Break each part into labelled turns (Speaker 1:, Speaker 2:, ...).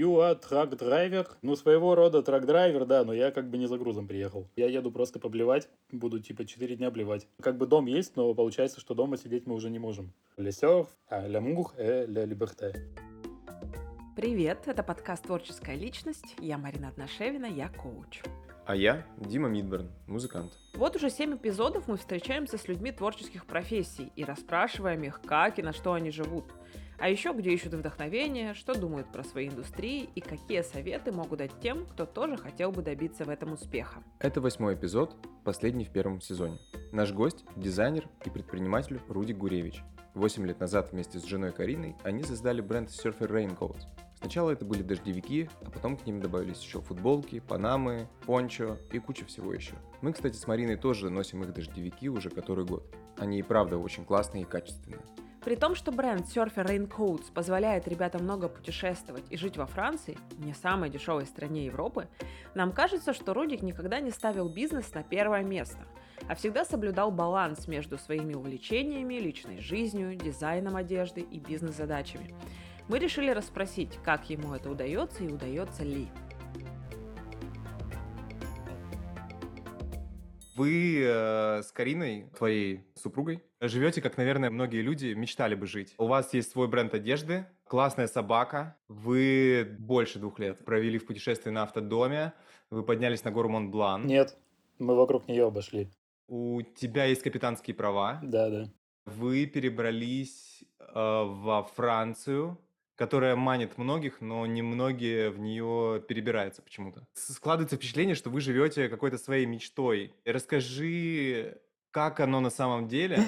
Speaker 1: You are truck driver. Ну, своего рода трак-драйвер, да, но я как бы не за грузом приехал. Я еду просто поблевать, буду типа 4 дня блевать. Как бы дом есть, но получается, что дома сидеть мы уже не можем. Le surf, а l'amour et la liberté.
Speaker 2: Привет, это подкаст «Творческая личность». Я Марина Одношевина, я коуч.
Speaker 3: А я Дима Мидберн, музыкант.
Speaker 2: Вот уже семь эпизодов мы встречаемся с людьми творческих профессий и расспрашиваем их, как и на что они живут. А еще где ищут вдохновение, что думают про свои индустрии и какие советы могут дать тем, кто тоже хотел бы добиться в этом успеха.
Speaker 3: Это восьмой эпизод, последний в первом сезоне. Наш гость – дизайнер и предприниматель Руди Гуревич. Восемь лет назад вместе с женой Кариной они создали бренд Surfer Raincoat. Сначала это были дождевики, а потом к ним добавились еще футболки, панамы, пончо и куча всего еще. Мы, кстати, с Мариной тоже носим их дождевики уже который год. Они и правда очень классные и качественные.
Speaker 2: При том, что бренд Surfer Raincoats позволяет ребятам много путешествовать и жить во Франции, не самой дешевой стране Европы, нам кажется, что Рудик никогда не ставил бизнес на первое место, а всегда соблюдал баланс между своими увлечениями, личной жизнью, дизайном одежды и бизнес-задачами. Мы решили расспросить, как ему это удается и удается ли.
Speaker 3: Вы э, с Кариной, твоей супругой, живете, как, наверное, многие люди мечтали бы жить. У вас есть свой бренд одежды, классная собака, вы больше двух лет провели в путешествии на автодоме, вы поднялись на гору Монблан.
Speaker 1: Нет, мы вокруг нее обошли.
Speaker 3: У тебя есть капитанские права.
Speaker 1: Да, да.
Speaker 3: Вы перебрались э, во Францию, которая манит многих, но немногие в нее перебираются почему-то. Складывается впечатление, что вы живете какой-то своей мечтой. Расскажи, как оно на самом деле?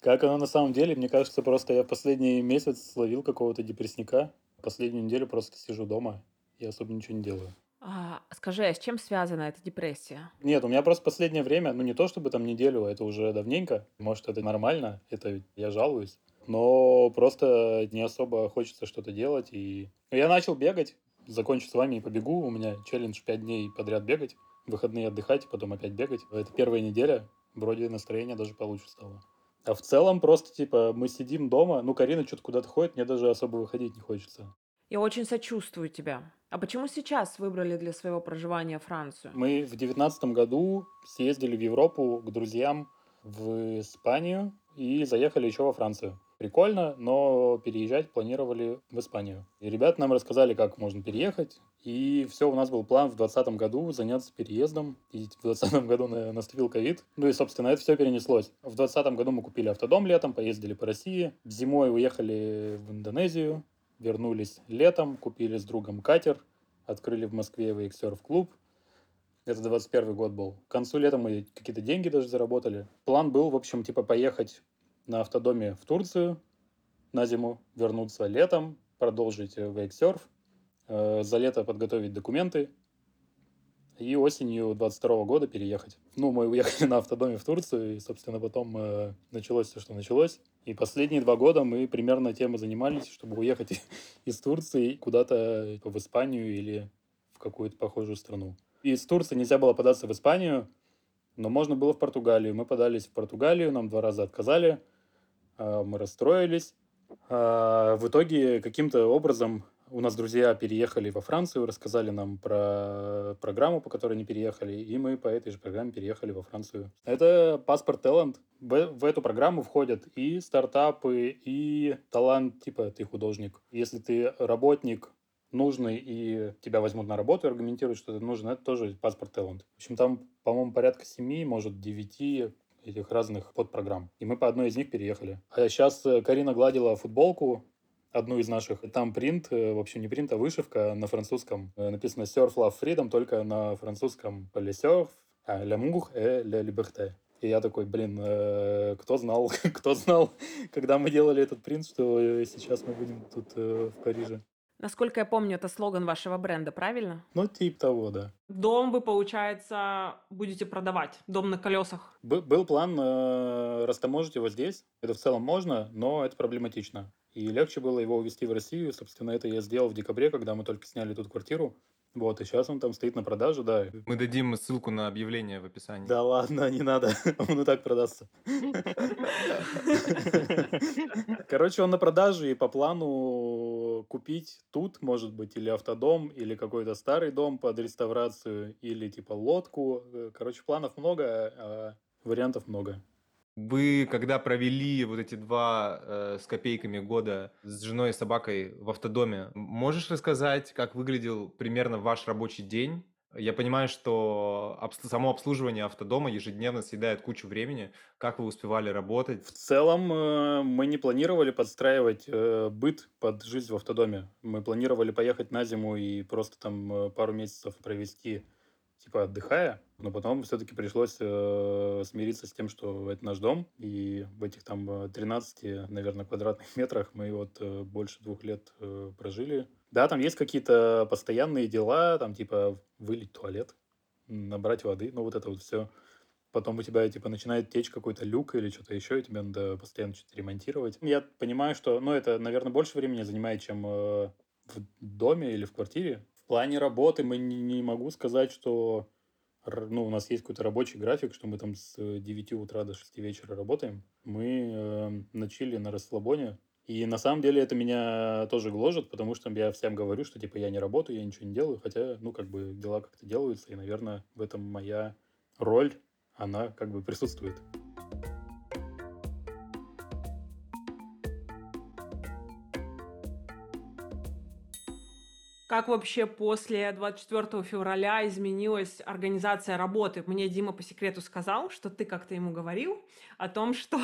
Speaker 1: Как оно на самом деле? Мне кажется, просто я последний месяц словил какого-то депрессника. Последнюю неделю просто сижу дома и особо ничего не делаю.
Speaker 2: А, скажи, а с чем связана эта депрессия?
Speaker 1: Нет, у меня просто последнее время, ну не то чтобы там неделю, это уже давненько. Может, это нормально, это ведь я жалуюсь но просто не особо хочется что-то делать. И я начал бегать, закончу с вами и побегу. У меня челлендж 5 дней подряд бегать, выходные отдыхать, и потом опять бегать. Это первая неделя, вроде настроение даже получше стало. А в целом просто, типа, мы сидим дома, ну, Карина что-то куда-то ходит, мне даже особо выходить не хочется.
Speaker 2: Я очень сочувствую тебя. А почему сейчас выбрали для своего проживания Францию?
Speaker 1: Мы в девятнадцатом году съездили в Европу к друзьям в Испанию и заехали еще во Францию прикольно, но переезжать планировали в Испанию. И ребята нам рассказали, как можно переехать, и все, у нас был план в 2020 году заняться переездом, и в 2020 году наступил ковид, ну и, собственно, это все перенеслось. В 2020 году мы купили автодом летом, поездили по России, зимой уехали в Индонезию, вернулись летом, купили с другом катер, открыли в Москве вейксерф-клуб, это 21 год был. К концу лета мы какие-то деньги даже заработали. План был, в общем, типа поехать на автодоме в Турцию на зиму, вернуться летом, продолжить вейксерф, э, за лето подготовить документы и осенью 22 года переехать. Ну, мы уехали на автодоме в Турцию, и, собственно, потом э, началось все, что началось. И последние два года мы примерно тем и занимались, чтобы уехать из Турции куда-то в Испанию или в какую-то похожую страну. Из Турции нельзя было податься в Испанию, но можно было в Португалию. Мы подались в Португалию, нам два раза отказали – мы расстроились. А, в итоге каким-то образом у нас друзья переехали во Францию, рассказали нам про программу, по которой они переехали, и мы по этой же программе переехали во Францию. Это паспорт талант. В, в эту программу входят и стартапы, и талант, типа ты художник. Если ты работник, нужный, и тебя возьмут на работу и аргументируют, что это нужно, это тоже паспорт талант. В общем, там, по-моему, порядка семи, может, девяти этих разных подпрограмм. И мы по одной из них переехали. А сейчас э, Карина гладила футболку, одну из наших. Там принт, э, в общем, не принт, а вышивка на французском. Э, написано Surf Love Freedom, только на французском Le Surf, а L'amour et la liberté. И я такой, блин, кто знал, кто знал, когда мы делали этот принт, что сейчас мы будем тут в Париже.
Speaker 2: Насколько я помню, это слоган вашего бренда, правильно?
Speaker 1: Ну, типа того, да.
Speaker 2: Дом вы, получается, будете продавать? Дом на колесах?
Speaker 1: Б- был план э, растаможить его здесь. Это в целом можно, но это проблематично. И легче было его увезти в Россию. Собственно, это я сделал в декабре, когда мы только сняли тут квартиру. Вот, и сейчас он там стоит на продаже, да.
Speaker 3: Мы дадим ссылку на объявление в описании.
Speaker 1: Да ладно, не надо, он и так продастся. Короче, он на продаже, и по плану купить тут, может быть, или автодом, или какой-то старый дом под реставрацию, или типа лодку. Э, короче, планов много, а вариантов много.
Speaker 3: Вы, когда провели вот эти два э, с копейками года с женой и собакой в автодоме, можешь рассказать, как выглядел примерно ваш рабочий день? Я понимаю, что само обслуживание автодома ежедневно съедает кучу времени. Как вы успевали работать?
Speaker 1: В целом э, мы не планировали подстраивать э, быт под жизнь в автодоме. Мы планировали поехать на зиму и просто там э, пару месяцев провести типа отдыхая, но потом все-таки пришлось смириться с тем, что это наш дом, и в этих там 13, наверное, квадратных метрах мы вот больше двух лет прожили. Да, там есть какие-то постоянные дела, там типа вылить туалет, набрать воды, ну вот это вот все. Потом у тебя типа начинает течь какой-то люк или что-то еще, и тебе надо постоянно что-то ремонтировать. Я понимаю, что, ну это, наверное, больше времени занимает, чем э, в доме или в квартире, в плане работы мы не, не могу сказать, что ну, у нас есть какой-то рабочий график, что мы там с 9 утра до 6 вечера работаем. Мы э, начали на расслабоне. И на самом деле это меня тоже гложет, потому что я всем говорю, что типа я не работаю, я ничего не делаю, хотя, ну, как бы дела как-то делаются, и, наверное, в этом моя роль, она как бы присутствует.
Speaker 4: Как вообще после 24 февраля изменилась организация работы? Мне Дима по секрету сказал, что ты как-то ему говорил о том, что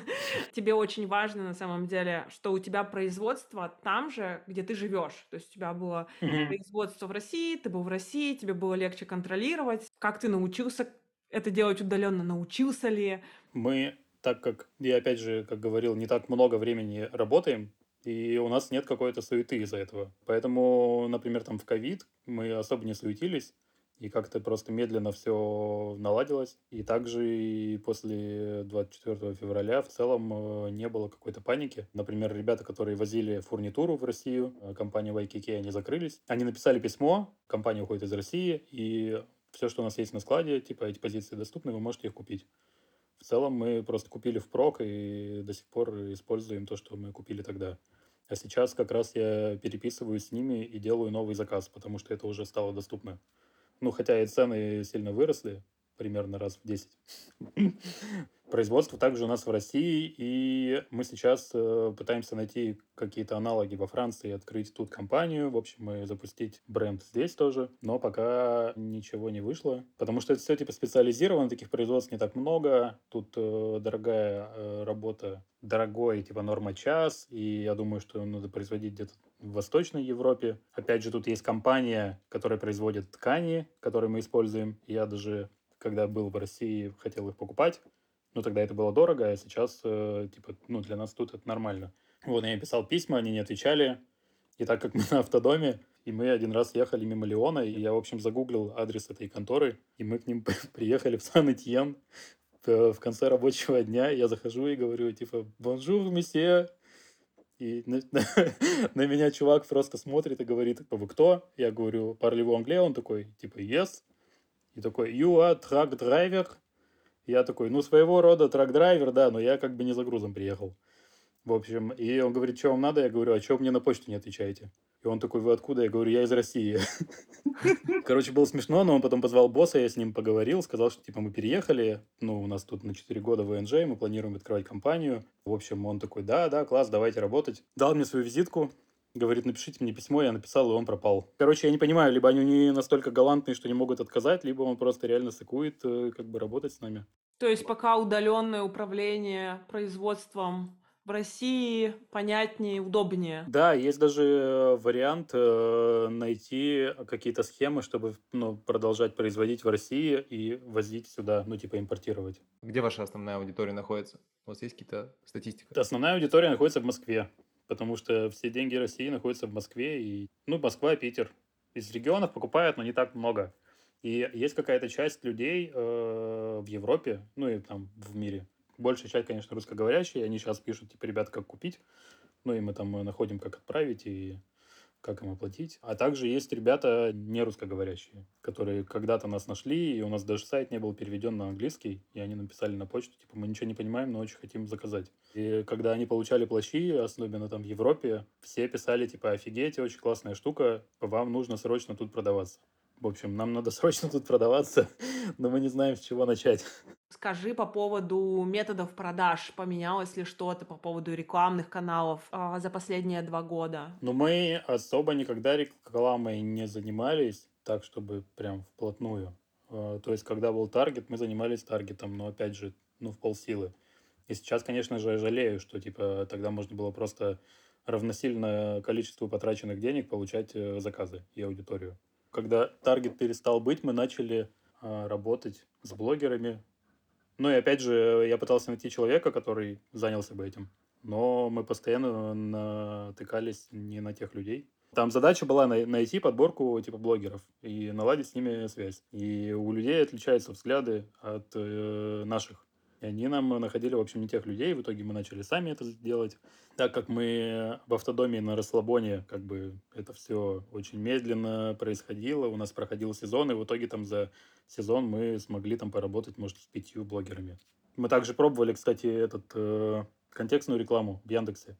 Speaker 4: тебе очень важно на самом деле, что у тебя производство там же, где ты живешь. То есть у тебя было производство в России, ты был в России, тебе было легче контролировать. Как ты научился это делать удаленно? Научился ли?
Speaker 1: Мы, так как я опять же, как говорил, не так много времени работаем, и у нас нет какой-то суеты из-за этого. Поэтому, например, там в ковид мы особо не суетились, и как-то просто медленно все наладилось. И также и после 24 февраля в целом э, не было какой-то паники. Например, ребята, которые возили фурнитуру в Россию, э, компания YKK, они закрылись. Они написали письмо, компания уходит из России, и все, что у нас есть на складе, типа эти позиции доступны, вы можете их купить. В целом мы просто купили впрок и до сих пор используем то, что мы купили тогда. А сейчас как раз я переписываюсь с ними и делаю новый заказ, потому что это уже стало доступно. Ну, хотя и цены сильно выросли, примерно раз в 10. Производство также у нас в России, и мы сейчас э, пытаемся найти какие-то аналоги во Франции, открыть тут компанию, в общем, и запустить бренд здесь тоже, но пока ничего не вышло, потому что это все типа специализировано, таких производств не так много, тут э, дорогая э, работа, дорогой типа норма час, и я думаю, что надо производить где-то в Восточной Европе. Опять же, тут есть компания, которая производит ткани, которые мы используем. Я даже, когда был в России, хотел их покупать. Но тогда это было дорого, а сейчас, э, типа, ну, для нас тут это нормально. Вот, я писал письма, они не отвечали. И так как мы на автодоме, и мы один раз ехали мимо Лиона, и я, в общем, загуглил адрес этой конторы, и мы к ним приехали в Сент-Этьен в конце рабочего дня. Я захожу и говорю, типа, «Bonjour, monsieur!» И на, на, на меня чувак просто смотрит и говорит, вы кто? Я говорю, parlez англия? Он такой, типа, yes. И такой, you are truck driver? Я такой, ну, своего рода трак-драйвер, да, но я как бы не за грузом приехал. В общем, и он говорит, что вам надо? Я говорю, а что мне на почту не отвечаете? И он такой, вы откуда? Я говорю, я из России. Короче, было смешно, но он потом позвал босса, я с ним поговорил, сказал, что типа мы переехали, ну, у нас тут на 4 года ВНЖ, мы планируем открывать компанию. В общем, он такой, да, да, класс, давайте работать. Дал мне свою визитку, говорит, напишите мне письмо, я написал, и он пропал. Короче, я не понимаю, либо они не настолько галантные, что не могут отказать, либо он просто реально сыкует, э, как бы работать с нами.
Speaker 4: То есть пока удаленное управление производством в России понятнее, удобнее.
Speaker 1: Да, есть даже э, вариант э, найти какие-то схемы, чтобы ну, продолжать производить в России и возить сюда, ну, типа импортировать.
Speaker 3: Где ваша основная аудитория находится? У вас есть какие-то статистика?
Speaker 1: Основная аудитория находится в Москве потому что все деньги России находятся в Москве, и, ну, Москва, Питер. Из регионов покупают, но не так много. И есть какая-то часть людей э, в Европе, ну и там в мире. Большая часть, конечно, русскоговорящие, они сейчас пишут, типа, ребят, как купить. Ну и мы там находим, как отправить, и как им оплатить. А также есть ребята не русскоговорящие, которые когда-то нас нашли, и у нас даже сайт не был переведен на английский, и они написали на почту, типа, мы ничего не понимаем, но очень хотим заказать. И когда они получали плащи, особенно там в Европе, все писали, типа, офигеть, очень классная штука, вам нужно срочно тут продаваться. В общем, нам надо срочно тут продаваться, но мы не знаем, с чего начать.
Speaker 4: Скажи по поводу методов продаж, поменялось ли что-то по поводу рекламных каналов а, за последние два года?
Speaker 1: Ну, мы особо никогда рекламой не занимались, так, чтобы прям вплотную. А, то есть, когда был таргет, мы занимались таргетом, но, опять же, ну, в полсилы. И сейчас, конечно же, жалею, что, типа, тогда можно было просто равносильно количеству потраченных денег получать э, заказы и аудиторию. Когда таргет перестал быть, мы начали а, работать с блогерами, ну и опять же, я пытался найти человека, который занялся бы этим. Но мы постоянно натыкались не на тех людей. Там задача была найти подборку типа блогеров и наладить с ними связь. И у людей отличаются взгляды от э, наших. И они нам находили, в общем, не тех людей. В итоге мы начали сами это делать. Так как мы в автодоме на расслабоне, как бы это все очень медленно происходило. У нас проходил сезон, и в итоге там за сезон мы смогли там поработать, может, с пятью блогерами. Мы также пробовали, кстати, этот э, контекстную рекламу в Яндексе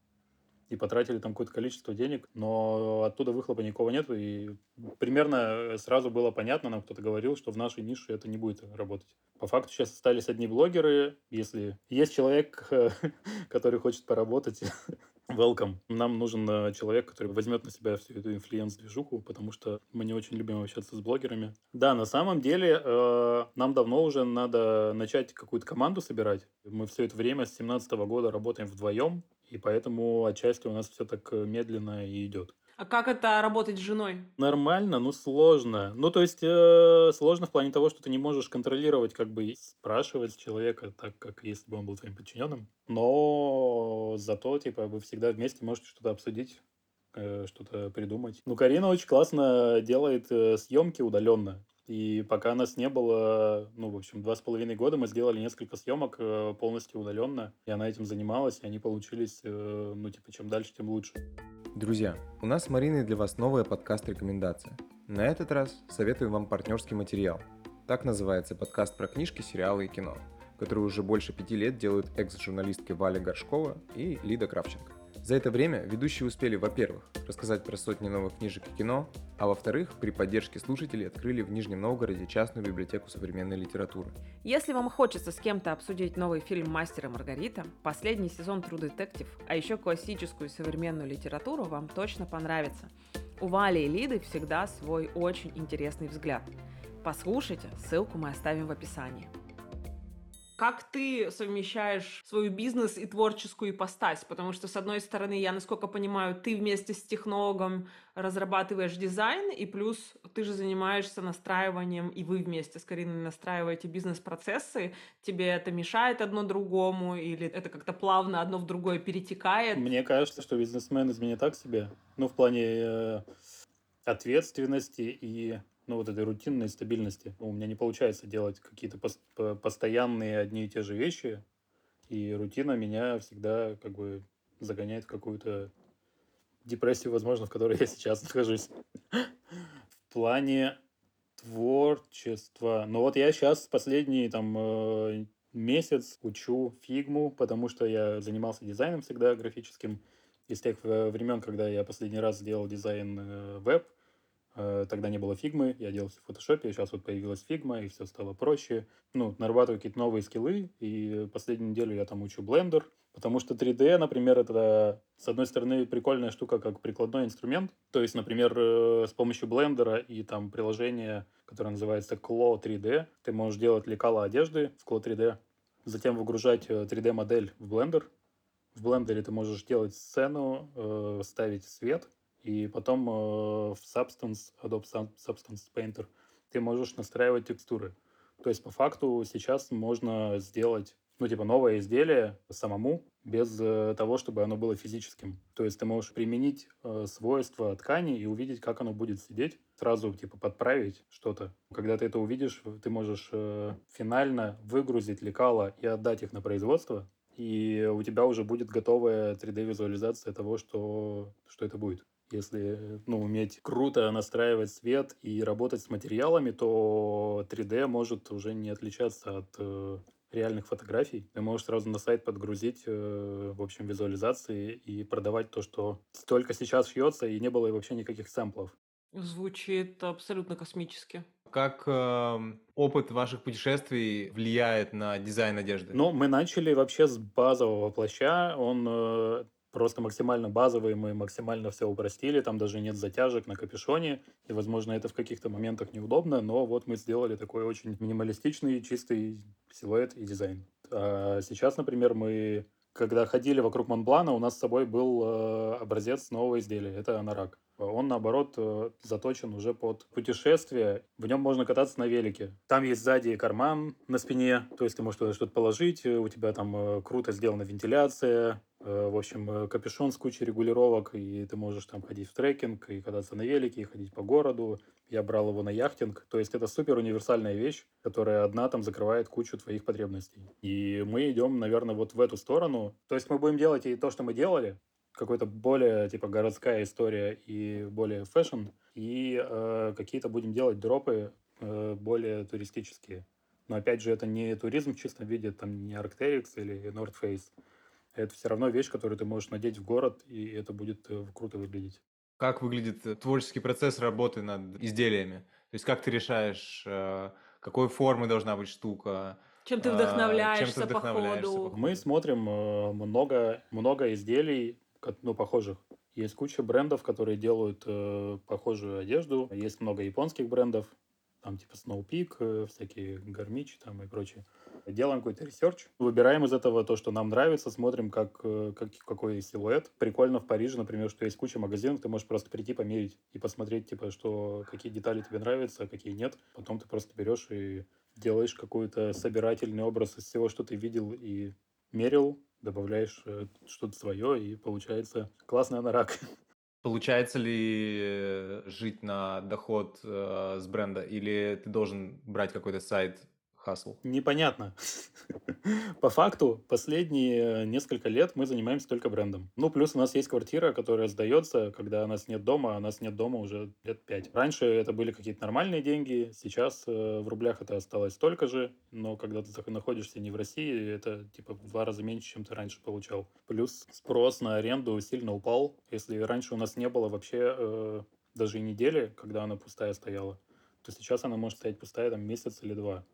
Speaker 1: и потратили там какое-то количество денег, но оттуда выхлопа никакого нет, и примерно сразу было понятно, нам кто-то говорил, что в нашей нише это не будет работать. По факту сейчас остались одни блогеры, если есть человек, который хочет поработать, welcome. Нам нужен э, человек, который возьмет на себя всю эту инфлюенс-движуху, потому что мы не очень любим общаться с блогерами. Да, на самом деле э, нам давно уже надо начать какую-то команду собирать. Мы все это время с 2017 года работаем вдвоем, и поэтому отчасти у нас все так э, медленно и идет.
Speaker 4: А как это работать с женой?
Speaker 1: Нормально, но сложно. Ну, то есть э, сложно в плане того, что ты не можешь контролировать, как бы спрашивать человека, так как если бы он был твоим подчиненным. Но зато, типа, вы всегда вместе можете что-то обсудить, э, что-то придумать. Ну, Карина очень классно делает э, съемки удаленно. И пока нас не было, ну, в общем, два с половиной года мы сделали несколько съемок э, полностью удаленно, и она этим занималась, и они получились, э, ну, типа, чем дальше, тем лучше.
Speaker 3: Друзья, у нас с Мариной для вас новая подкаст-рекомендация. На этот раз советую вам партнерский материал. Так называется подкаст про книжки, сериалы и кино, который уже больше пяти лет делают экс-журналистки Валя Горшкова и Лида Кравченко. За это время ведущие успели, во-первых, рассказать про сотни новых книжек и кино, а во-вторых, при поддержке слушателей открыли в Нижнем Новгороде частную библиотеку современной литературы.
Speaker 4: Если вам хочется с кем-то обсудить новый фильм «Мастер и Маргарита», последний сезон True Detective, а еще классическую современную литературу, вам точно понравится. У Вали и Лиды всегда свой очень интересный взгляд. Послушайте, ссылку мы оставим в описании. Как ты совмещаешь свой бизнес и творческую ипостась? Потому что, с одной стороны, я, насколько понимаю, ты вместе с технологом разрабатываешь дизайн, и плюс ты же занимаешься настраиванием, и вы вместе с Кариной настраиваете бизнес-процессы. Тебе это мешает одно другому, или это как-то плавно одно в другое перетекает?
Speaker 1: Мне кажется, что бизнесмен из меня так себе. Ну, в плане э, ответственности и ну, вот этой рутинной стабильности. У меня не получается делать какие-то пос- постоянные одни и те же вещи, и рутина меня всегда как бы загоняет в какую-то депрессию, возможно, в которой я сейчас нахожусь. В плане творчества. Ну вот я сейчас последний там э, месяц учу фигму, потому что я занимался дизайном всегда графическим. Из тех э, времен, когда я последний раз сделал дизайн э, веб, тогда не было фигмы, я делал все в фотошопе, сейчас вот появилась фигма, и все стало проще. Ну, нарабатываю какие-то новые скиллы, и последнюю неделю я там учу блендер, потому что 3D, например, это, с одной стороны, прикольная штука, как прикладной инструмент. То есть, например, э, с помощью блендера и там приложения, которое называется Clo 3D, ты можешь делать лекала одежды в Clo 3D, затем выгружать 3D-модель э, в блендер. В блендере ты можешь делать сцену, ставить свет – и потом э, в Substance, Adobe Substance Painter ты можешь настраивать текстуры. То есть по факту сейчас можно сделать ну, типа, новое изделие самому, без э, того, чтобы оно было физическим. То есть ты можешь применить э, свойства ткани и увидеть, как оно будет сидеть, сразу, типа, подправить что-то. Когда ты это увидишь, ты можешь э, финально выгрузить лекала и отдать их на производство, и у тебя уже будет готовая 3D-визуализация того, что, что это будет. Если ну, уметь круто настраивать свет и работать с материалами, то 3D может уже не отличаться от э, реальных фотографий. Ты можешь сразу на сайт подгрузить, э, в общем, визуализации и продавать то, что только сейчас шьется, и не было вообще никаких сэмплов.
Speaker 4: Звучит абсолютно космически.
Speaker 3: Как э, опыт ваших путешествий влияет на дизайн одежды?
Speaker 1: Ну, мы начали вообще с базового плаща. Он э, просто максимально базовый, мы максимально все упростили, там даже нет затяжек на капюшоне, и, возможно, это в каких-то моментах неудобно, но вот мы сделали такой очень минималистичный, чистый силуэт и дизайн. А сейчас, например, мы когда ходили вокруг Монблана, у нас с собой был э, образец нового изделия. Это анорак. Он, наоборот, э, заточен уже под путешествие. В нем можно кататься на велике. Там есть сзади карман на спине, то есть ты можешь туда что-то положить. У тебя там э, круто сделана вентиляция. Э, в общем, э, капюшон с кучей регулировок, и ты можешь там ходить в трекинг, и кататься на велике, и ходить по городу. Я брал его на яхтинг. То есть это супер универсальная вещь, которая одна там закрывает кучу твоих потребностей. И мы идем, наверное, вот в эту сторону. То есть мы будем делать и то, что мы делали, какой-то более типа городская история и более fashion, и э, какие-то будем делать дропы э, более туристические. Но опять же, это не туризм в чистом виде, там не Arcteryx или North Face. Это все равно вещь, которую ты можешь надеть в город, и это будет э, круто выглядеть.
Speaker 3: Как выглядит э, творческий процесс работы над изделиями? То есть как ты решаешь, э, какой формы должна быть штука?
Speaker 4: Чем ты вдохновляешься,
Speaker 3: чем ты вдохновляешься
Speaker 4: по
Speaker 3: по
Speaker 4: ходу?
Speaker 3: ходу?
Speaker 1: Мы смотрим много, много изделий, ну, похожих. Есть куча брендов, которые делают э, похожую одежду. Есть много японских брендов, там типа Snow Peak, э, всякие гармичи там и прочее. Делаем какой-то research, выбираем из этого то, что нам нравится, смотрим, как, э, как, какой силуэт. Прикольно в Париже, например, что есть куча магазинов, ты можешь просто прийти померить и посмотреть, типа, что, какие детали тебе нравятся, а какие нет. Потом ты просто берешь и делаешь какой-то собирательный образ из всего, что ты видел и мерил, добавляешь э, что-то свое, и получается классный анорак.
Speaker 3: Получается ли э, жить на доход э, с бренда, или ты должен брать какой-то side хасл?
Speaker 1: Непонятно. По факту, последние несколько лет мы занимаемся только брендом. Ну, плюс у нас есть квартира, которая сдается, когда у нас нет дома, а нас нет дома уже лет пять. Раньше это были какие-то нормальные деньги, сейчас э, в рублях это осталось столько же, но когда ты находишься не в России, это типа в два раза меньше, чем ты раньше получал. Плюс спрос на аренду сильно упал. Если раньше у нас не было вообще э, даже и недели, когда она пустая стояла, то сейчас она может стоять пустая там месяц или два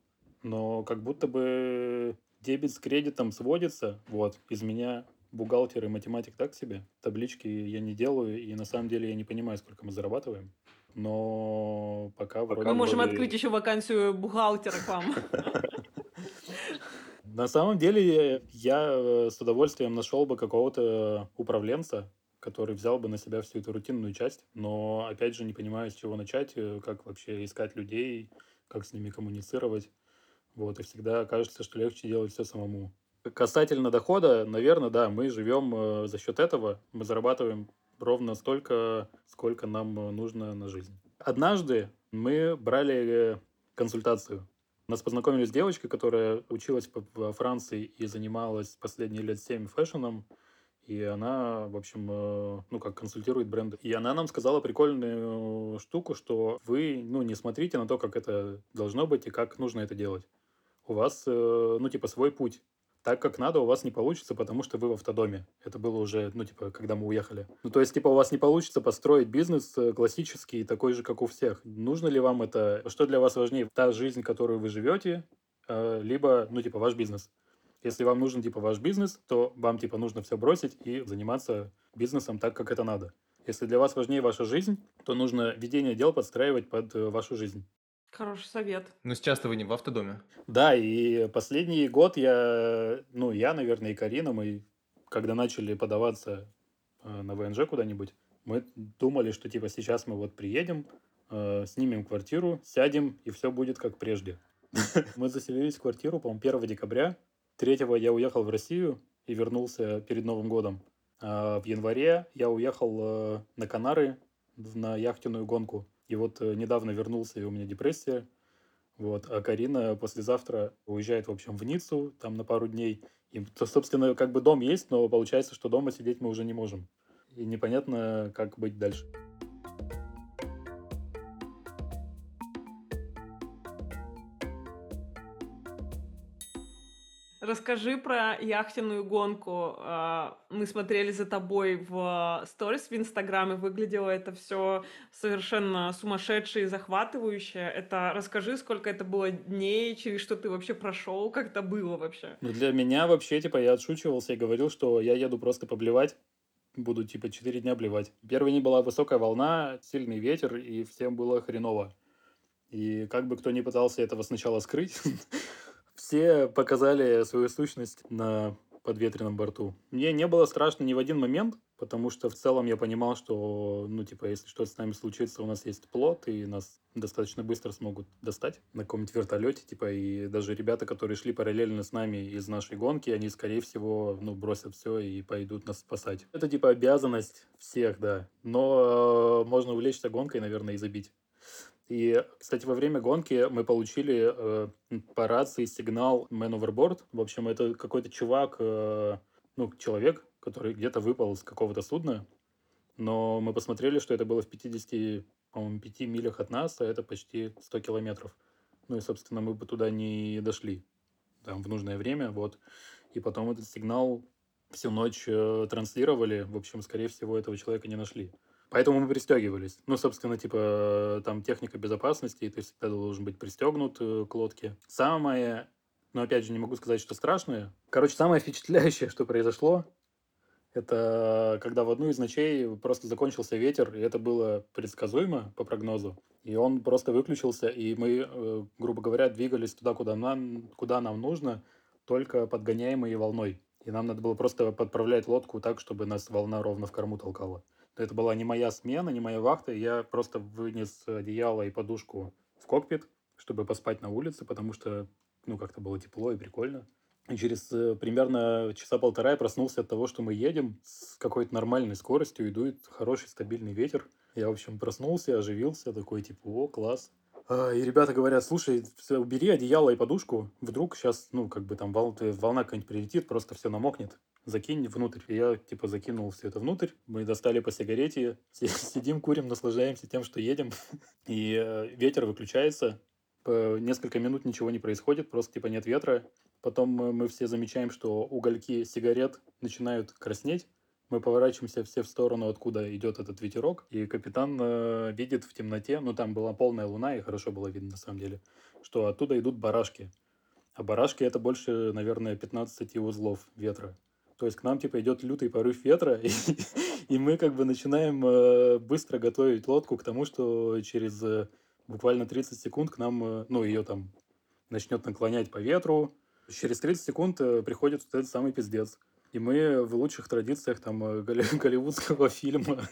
Speaker 1: но как будто бы дебет с кредитом сводится. Вот, из меня бухгалтер и математик так себе. Таблички я не делаю, и на самом деле я не понимаю, сколько мы зарабатываем. Но пока, пока вроде
Speaker 4: Мы можем
Speaker 1: вроде...
Speaker 4: открыть еще вакансию бухгалтера к вам.
Speaker 1: На самом деле я э, с удовольствием нашел бы какого-то управленца, который взял бы на себя всю эту рутинную часть, но опять же не понимаю, с чего начать, э, как вообще искать людей, как с ними коммуницировать. Вот, и всегда кажется, что легче делать все самому. Касательно дохода, наверное, да, мы живем э, за счет этого. Мы зарабатываем ровно столько, сколько нам э, нужно на жизнь. Однажды мы брали э, консультацию. Нас познакомили с девочкой, которая училась во Франции и занималась последние лет 7 фэшеном. И она, в общем, ну, как консультирует бренды. И она нам сказала прикольную штуку, что вы, ну, не смотрите на то, как это должно быть и как нужно это делать у вас, э, ну, типа, свой путь. Так, как надо, у вас не получится, потому что вы в автодоме. Это было уже, ну, типа, когда мы уехали. Ну, то есть, типа, у вас не получится построить бизнес э, классический, такой же, как у всех. Нужно ли вам это? Что для вас важнее? Та жизнь, которую вы живете, э, либо, ну, типа, ваш бизнес? Если вам нужен, типа, ваш бизнес, то вам, типа, нужно все бросить и заниматься бизнесом так, как это надо. Если для вас важнее ваша жизнь, то нужно ведение дел подстраивать под вашу жизнь.
Speaker 4: Хороший совет.
Speaker 3: Но сейчас-то вы не в автодоме.
Speaker 1: Да, и последний год я, ну, я, наверное, и Карина, мы, когда начали подаваться э, на ВНЖ куда-нибудь, мы думали, что, типа, сейчас мы вот приедем, э, снимем квартиру, сядем, и все будет как прежде. Мы заселились в квартиру, по-моему, 1 декабря. 3 я уехал в Россию и вернулся перед Новым годом. А в январе я уехал э, на Канары на яхтенную гонку. И вот э, недавно вернулся, и у меня депрессия. Вот. А Карина послезавтра уезжает, в общем, в Ниццу, там на пару дней. И, то, собственно, как бы дом есть, но получается, что дома сидеть мы уже не можем. и непонятно, как быть дальше.
Speaker 4: Расскажи про яхтенную гонку. А, мы смотрели за тобой в сторис в Инстаграме. Выглядело это все совершенно сумасшедшее и захватывающе. Это расскажи, сколько это было дней, через что ты вообще прошел, как это было вообще?
Speaker 1: Ну, для меня вообще, типа, я отшучивался и говорил, что я еду просто поблевать. Буду, типа, 4 дня блевать. Первый день была высокая волна, сильный ветер, и всем было хреново. И как бы кто ни пытался этого сначала скрыть, все показали свою сущность на подветренном борту. Мне не было страшно ни в один момент, потому что в целом я понимал, что, ну, типа, если что-то с нами случится, у нас есть плот, и нас достаточно быстро смогут достать на каком-нибудь вертолете, типа, и даже ребята, которые шли параллельно с нами из нашей гонки, они, скорее всего, ну, бросят все и пойдут нас спасать. Это, типа, обязанность всех, да. Но э, можно увлечься гонкой, наверное, и забить. И, кстати, во время гонки мы получили э, по рации сигнал Man Overboard. В общем, это какой-то чувак, э, ну, человек, который где-то выпал с какого-то судна. Но мы посмотрели, что это было в 50, по-моему, 5 милях от нас, а это почти 100 километров. Ну и, собственно, мы бы туда не дошли там в нужное время, вот. И потом этот сигнал всю ночь э, транслировали. В общем, скорее всего, этого человека не нашли. Поэтому мы пристегивались. Ну, собственно, типа, там техника безопасности, и ты всегда должен быть пристегнут э, к лодке. Самое, но опять же, не могу сказать, что страшное. Короче, самое впечатляющее, что произошло, это когда в одну из ночей просто закончился ветер, и это было предсказуемо по прогнозу. И он просто выключился, и мы, э, грубо говоря, двигались туда, куда нам, куда нам нужно, только подгоняемые волной. И нам надо было просто подправлять лодку так, чтобы нас волна ровно в корму толкала. Это была не моя смена, не моя вахта. Я просто вынес одеяло и подушку в кокпит, чтобы поспать на улице, потому что, ну, как-то было тепло и прикольно. И через э, примерно часа полтора я проснулся от того, что мы едем с какой-то нормальной скоростью, и дует хороший стабильный ветер. Я, в общем, проснулся, оживился, такой, типа, о, класс. А, и ребята говорят, слушай, убери одеяло и подушку, вдруг сейчас, ну, как бы там волна какая-нибудь прилетит, просто все намокнет закинь внутрь. И я, типа, закинул все это внутрь. Мы достали по сигарете, сидим, курим, наслаждаемся тем, что едем. И э, ветер выключается. По несколько минут ничего не происходит, просто, типа, нет ветра. Потом мы все замечаем, что угольки сигарет начинают краснеть. Мы поворачиваемся все в сторону, откуда идет этот ветерок, и капитан э, видит в темноте, ну там была полная луна, и хорошо было видно на самом деле, что оттуда идут барашки. А барашки это больше, наверное, 15 узлов ветра. То есть к нам типа идет лютый порыв ветра, и, и мы как бы начинаем э, быстро готовить лодку к тому, что через э, буквально 30 секунд к нам, э, ну, ее там начнет наклонять по ветру. Через 30 секунд приходит вот этот самый пиздец. И мы в лучших традициях там голливудского фильма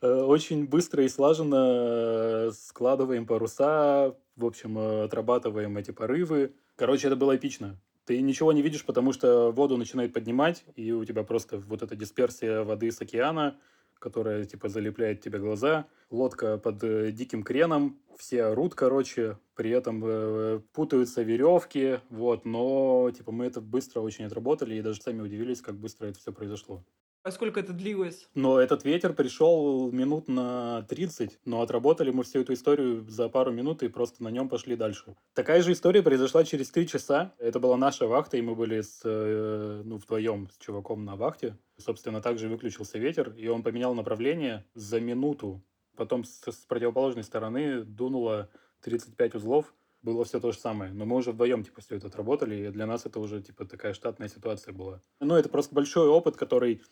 Speaker 1: очень быстро и слаженно складываем паруса, в общем, отрабатываем эти порывы. Короче, это было эпично. Ты ничего не видишь, потому что воду начинает поднимать, и у тебя просто вот эта дисперсия воды с океана, которая, типа, залепляет тебе глаза. Лодка под э, диким креном, все орут, короче, при этом э, путаются веревки, вот, но, типа, мы это быстро очень отработали, и даже сами удивились, как быстро это все произошло.
Speaker 4: А сколько это длилось?
Speaker 1: Но этот ветер пришел минут на 30, но отработали мы всю эту историю за пару минут и просто на нем пошли дальше. Такая же история произошла через 3 часа. Это была наша вахта, и мы были с, э, ну, вдвоем с чуваком на вахте. Собственно, также выключился ветер, и он поменял направление за минуту. Потом с, с противоположной стороны дунуло 35 узлов, было все то же самое. Но мы уже вдвоем, типа, все это отработали, и для нас это уже, типа, такая штатная ситуация была. Ну, это просто большой опыт, который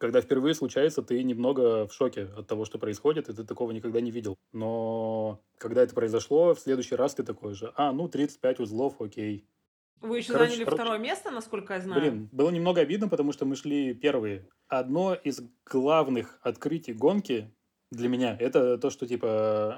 Speaker 1: когда впервые случается, ты немного в шоке от того, что происходит, и ты такого никогда не видел. Но когда это произошло, в следующий раз ты такой же, а, ну, 35 узлов, окей.
Speaker 4: Вы еще короче, заняли короче, второе место, насколько я знаю?
Speaker 1: Блин, было немного обидно, потому что мы шли первые. Одно из главных открытий гонки для меня это то, что типа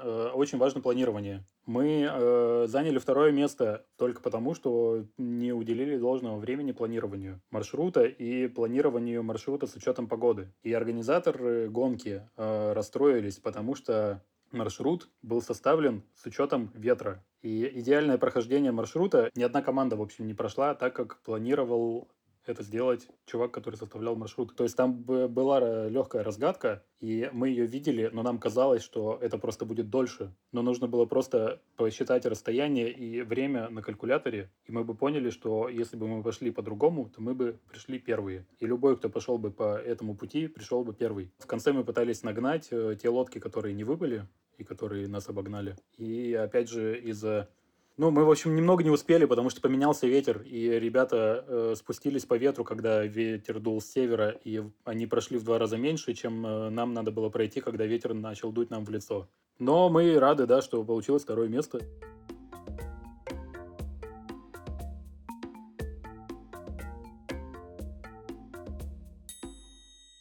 Speaker 1: э, очень важно планирование. Мы э, заняли второе место только потому, что не уделили должного времени планированию маршрута и планированию маршрута с учетом погоды. И организаторы гонки э, расстроились, потому что маршрут был составлен с учетом ветра. И идеальное прохождение маршрута ни одна команда, в общем, не прошла так, как планировал это сделать чувак, который составлял маршрут. То есть там была легкая разгадка, и мы ее видели, но нам казалось, что это просто будет дольше. Но нужно было просто посчитать расстояние и время на калькуляторе, и мы бы поняли, что если бы мы пошли по-другому, то мы бы пришли первые. И любой, кто пошел бы по этому пути, пришел бы первый. В конце мы пытались нагнать э, те лодки, которые не выпали, и которые нас обогнали. И опять же из-за ну, мы, в общем, немного не успели, потому что поменялся ветер, и ребята э, спустились по ветру, когда ветер дул с севера, и они прошли в два раза меньше, чем э, нам надо было пройти, когда ветер начал дуть нам в лицо. Но мы рады, да, что получилось второе место.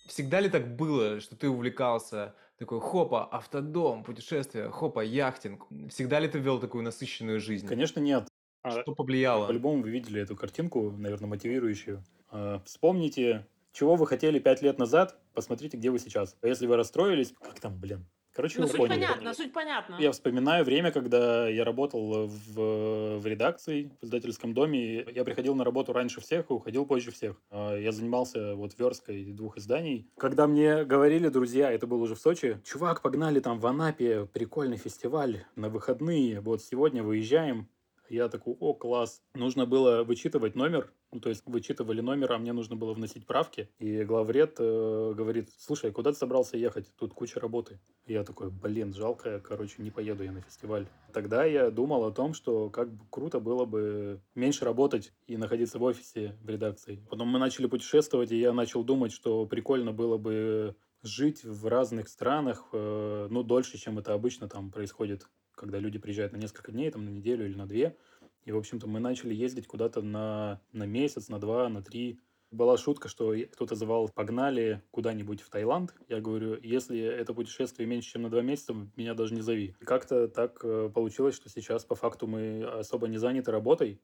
Speaker 3: Всегда ли так было, что ты увлекался такой хопа, автодом, путешествие, хопа, яхтинг. Всегда ли ты вел такую насыщенную жизнь?
Speaker 1: Конечно, нет.
Speaker 3: А что повлияло?
Speaker 1: По-любому вы видели эту картинку, наверное, мотивирующую. А, вспомните, чего вы хотели пять лет назад, посмотрите, где вы сейчас. А если вы расстроились, как там, блин, Короче,
Speaker 4: ну,
Speaker 1: вы
Speaker 4: суть
Speaker 1: поняли.
Speaker 4: понятно, суть понятно.
Speaker 1: Я вспоминаю время, когда я работал в, в редакции, в издательском доме. Я приходил на работу раньше всех и уходил позже всех. А, я занимался вот версткой двух изданий. Когда мне говорили друзья, это было уже в Сочи, чувак, погнали там в Анапе, прикольный фестиваль на выходные, вот сегодня выезжаем. Я такой, о, класс. Нужно было вычитывать номер, ну, то есть вычитывали номер, а мне нужно было вносить правки. И главред э, говорит, слушай, а куда ты собрался ехать? Тут куча работы. Я такой, блин, жалко, короче, не поеду я на фестиваль. Тогда я думал о том, что как бы круто было бы меньше работать и находиться в офисе, в редакции. Потом мы начали путешествовать, и я начал думать, что прикольно было бы жить в разных странах, э, ну, дольше, чем это обычно там происходит когда люди приезжают на несколько дней, там, на неделю или на две. И, в общем-то, мы начали ездить куда-то на, на месяц, на два, на три. Была шутка, что кто-то звал «погнали куда-нибудь в Таиланд». Я говорю, если это путешествие меньше, чем на два месяца, меня даже не зови. Как-то так э, получилось, что сейчас по факту мы особо не заняты работой,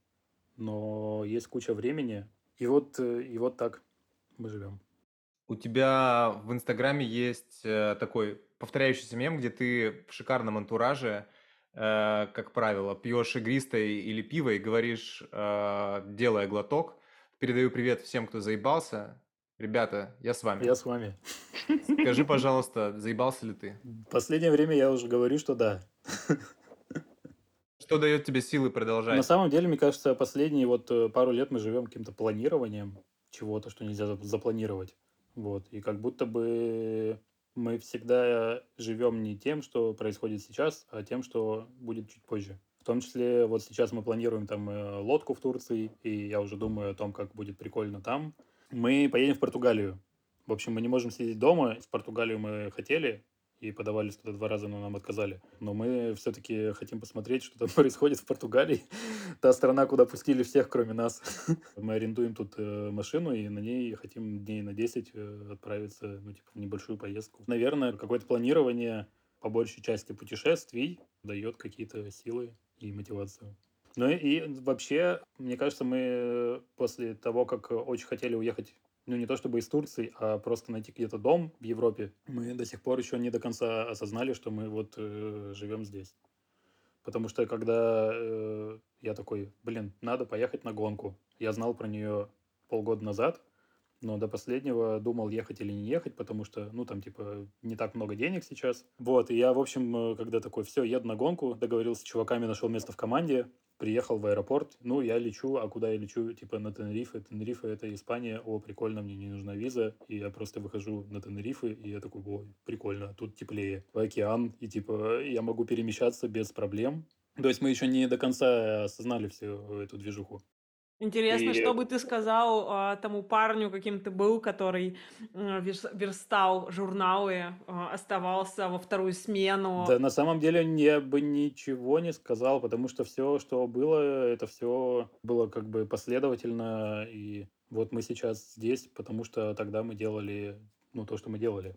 Speaker 1: но есть куча времени. И вот, э, и вот так мы живем.
Speaker 3: У тебя в Инстаграме есть э, такой повторяющийся мем, где ты в шикарном антураже как правило, пьешь игристое или пиво и говоришь, э, делая глоток, передаю привет всем, кто заебался. Ребята, я с вами.
Speaker 1: Я с вами.
Speaker 3: Скажи, пожалуйста, заебался ли ты?
Speaker 1: В последнее время я уже говорю, что да.
Speaker 3: Что дает тебе силы продолжать?
Speaker 1: На самом деле, мне кажется, последние вот э, пару лет мы живем каким-то планированием чего-то, что нельзя запланировать. Вот. И как будто бы мы всегда живем не тем, что происходит сейчас, а тем, что будет чуть позже. В том числе вот сейчас мы планируем там э, лодку в Турции, и я уже думаю о том, как будет прикольно там. Мы поедем в Португалию. В общем, мы не можем сидеть дома. В Португалию мы хотели, и подавались туда два раза, но нам отказали. Но мы все-таки хотим посмотреть, что там происходит в Португалии. Та страна, куда пустили всех, кроме нас. Мы арендуем тут э, машину, и на ней хотим дней на 10 э, отправиться, ну, типа, в небольшую поездку. Наверное, какое-то планирование по большей части путешествий дает какие-то силы и мотивацию. Ну и вообще, мне кажется, мы после того, как очень хотели уехать ну, не то чтобы из Турции, а просто найти где-то дом в Европе, мы до сих пор еще не до конца осознали, что мы вот э, живем здесь. Потому что когда э, я такой, блин, надо поехать на гонку. Я знал про нее полгода назад, но до последнего думал, ехать или не ехать, потому что, ну, там, типа, не так много денег сейчас. Вот, и я, в общем, э, когда такой, все, еду на гонку, договорился с чуваками, нашел место в команде, приехал в аэропорт, ну, я лечу, а куда я лечу? Типа на Тенерифе. Тенерифе — это Испания, о, прикольно, мне не нужна виза, и я просто выхожу на Тенерифе, и я такой, ой, прикольно, тут теплее, в океан, и типа я могу перемещаться без проблем. То есть мы еще не до конца осознали всю эту движуху.
Speaker 4: Интересно, И что бы ты сказал а, тому парню, каким ты был, который м, верстал журналы, а, оставался во вторую смену?
Speaker 1: Да, на самом деле я бы ничего не сказал, потому что все, что было, это все было как бы последовательно. И вот мы сейчас здесь, потому что тогда мы делали, ну, то, что мы делали.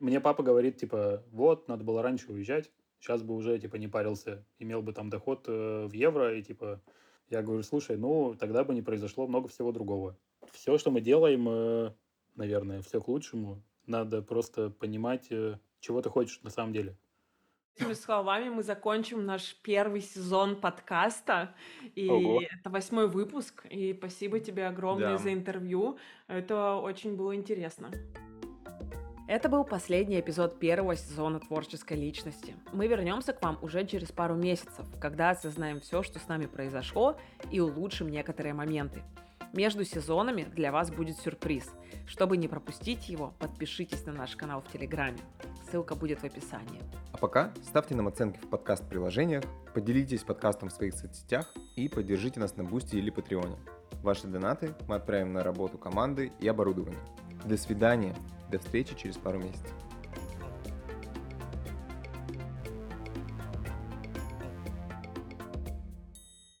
Speaker 1: Мне папа говорит, типа, вот, надо было раньше уезжать, сейчас бы уже, типа, не парился, имел бы там доход э, в евро, и, типа, я говорю, слушай, ну, тогда бы не произошло много всего другого. Все, что мы делаем, э, наверное, все к лучшему. Надо просто понимать, э, чего ты хочешь на самом деле.
Speaker 2: Этими словами мы закончим наш первый сезон подкаста. И
Speaker 5: Ого.
Speaker 2: это восьмой выпуск. И спасибо тебе огромное
Speaker 5: Да.
Speaker 2: за интервью. Это очень было интересно. Это был последний эпизод первого сезона творческой личности. Мы вернемся к вам уже через пару месяцев, когда осознаем все, что с нами произошло, и улучшим некоторые моменты. Между сезонами для вас будет сюрприз. Чтобы не пропустить его, подпишитесь на наш канал в Телеграме. Ссылка будет в описании.
Speaker 5: А пока ставьте нам оценки в подкаст-приложениях, поделитесь подкастом в своих соцсетях и поддержите нас на Бусти или Патреоне. Ваши донаты мы отправим на работу команды и оборудование. До свидания, до встречи через пару месяцев.